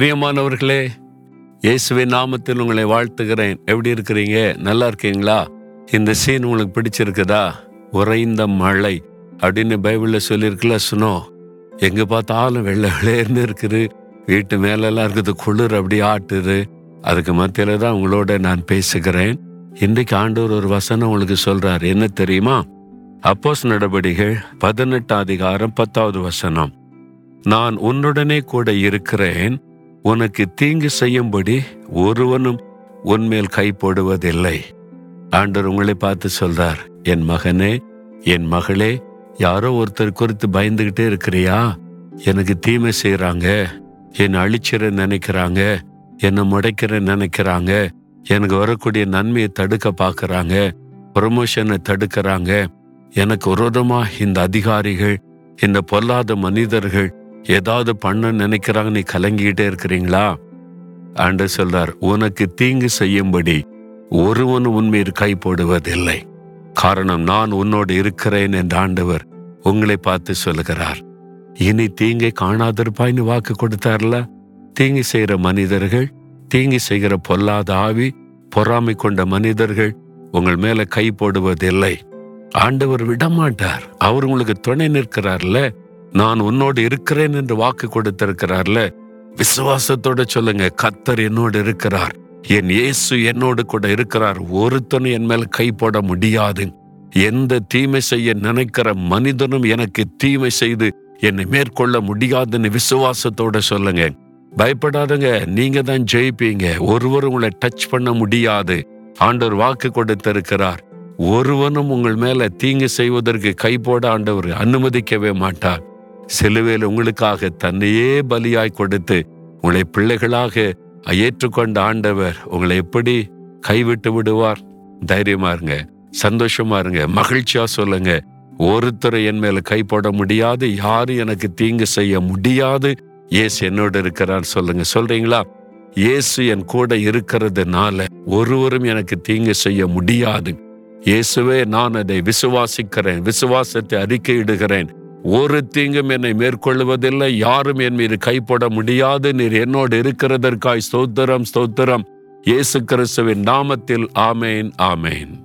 பிரியமானவர்களே இயேசுவை நாமத்தில் உங்களை வாழ்த்துகிறேன். எப்படி இருக்கிறீங்க? நல்லா இருக்கீங்களா? இந்த சீன் உங்களுக்கு பிடிச்சிருக்குதா? உறைந்த மழை அப்படின்னு பைபிளில் சொல்லியிருக்குல்ல சுனோ எங்கே பார்த்தாலும் வெள்ளை வெள்ளையர்னு இருக்குது. வீட்டு மேலெல்லாம் இருக்குது குளிர் அப்படி ஆட்டுது. அதுக்கு மத்தியில் தான் உங்களோட நான் பேசுகிறேன். இன்றைக்கு ஆண்டவர் ஒரு வசனம் உங்களுக்கு சொல்கிறார் என்ன தெரியுமா? அப்போஸ் நடபடிகள் பதினெட்டாம் அதிகாரம் பத்தாவது வசனம். நான் உன்னுடனே கூட இருக்கிறேன். உனக்கு தீங்கு செய்யும்படி ஒருவனும் உன்மேல் கை போடுவதில்லை. ஆண்டவர் உங்களை பார்த்து சொல்றார் என் மகனே என் மகளே யாரோ ஒருத்தர் குறித்து பயந்துகிட்டே இருக்கிறியா? எனக்கு தீமை செய்யறாங்க என்னை அழிச்சிட நினைக்கிறாங்க என்னை முடைக்கிற நினைக்கிறாங்க எனக்கு வரக்கூடிய நன்மையை தடுக்க பார்க்கறாங்க ப்ரொமோஷனை தடுக்கிறாங்க. எனக்கு விரோதமா இந்த அதிகாரிகள் இந்த பொல்லாத மனிதர்கள் ஏதாவது பண்ண நினைக்கிறாங்க நீ கலங்கிக்கிட்டே இருக்கிறீங்களா? ஆண்டு சொல்றார் உனக்கு தீங்கு செய்யும்படி ஒருவன் உண்மையில் கை போடுவதில்லை. காரணம் நான் உன்னோடு இருக்கிறேன் என்ற ஆண்டவர் உங்களை பார்த்து சொல்லுகிறார். இனி தீங்கை காணாதிருப்பாய்னு வாக்கு கொடுத்தார்ல? தீங்கு செய்கிற மனிதர்கள் தீங்கு செய்கிற பொல்லாத ஆவி பொறாமை கொண்ட மனிதர்கள் உங்கள் மேல கை போடுவதில்லை. ஆண்டவர் விடமாட்டார். அவர் உங்களுக்கு துணை நிற்கிறார்ல? நான் உன்னோடு இருக்கிறேன் என்று வாக்கு கொடுத்திருக்கிறார்ல? விசுவாசத்தோட சொல்லுங்க கத்தர் என்னோடு இருக்கிறார். என் இயேசு என்னோடு கூட இருக்கிறார். ஒருத்தனும் என் மேல் கை போட முடியாது. எந்த தீமை செய்ய நினைக்கிற மனிதனும் எனக்கு தீமை செய்து என்னை மேற்கொள்ள முடியாதுன்னு விசுவாசத்தோட சொல்லுங்க. பயப்படாதங்க நீங்க தான் ஜெயிப்பீங்க. ஒருவர் உங்களை டச் பண்ண முடியாது. ஆண்டவர் வாக்கு கொடுத்திருக்கிறார். ஒருவனும் உங்கள் மேல தீங்கு செய்வதற்கு கை போட ஆண்டவர் அனுமதிக்கவே மாட்டார். சிலுவையில் உங்களுக்காக தன்னையே பலியாய் கொடுத்து உங்களை பிள்ளைகளாக ஏற்றுக்கொண்ட ஆண்டவர் உங்களை எப்படி கைவிட்டு விடுவார்? தைரியமா இருங்க சந்தோஷமா இருங்க மகிழ்ச்சியா சொல்லுங்க. ஒருத்தர் என் மேல கை போட முடியாது யாரும் எனக்கு தீங்கு செய்ய முடியாது. ஏசு என்னோட இருக்கிறார் சொல்லுங்க சொல்றீங்களா? இயேசு என் கூட இருக்கிறதுனால ஒருவரும் எனக்கு தீங்கு செய்ய முடியாது. இயேசுவே நான் அதை விசுவாசிக்கிறேன் விசுவாசத்தை அறிக்கையிடுகிறேன். ஒரு தீங்கும் என்னை மேற்கொள்வதில்லை யாரும் என் மீது கைப்பட முடியாது. நீர் என்னோடு இருக்கிறதற்காய் ஸ்தோத்திரம் ஸ்தோத்திரம். இயேசு கிறிஸ்துவின் நாமத்தில் ஆமேன் ஆமேன்.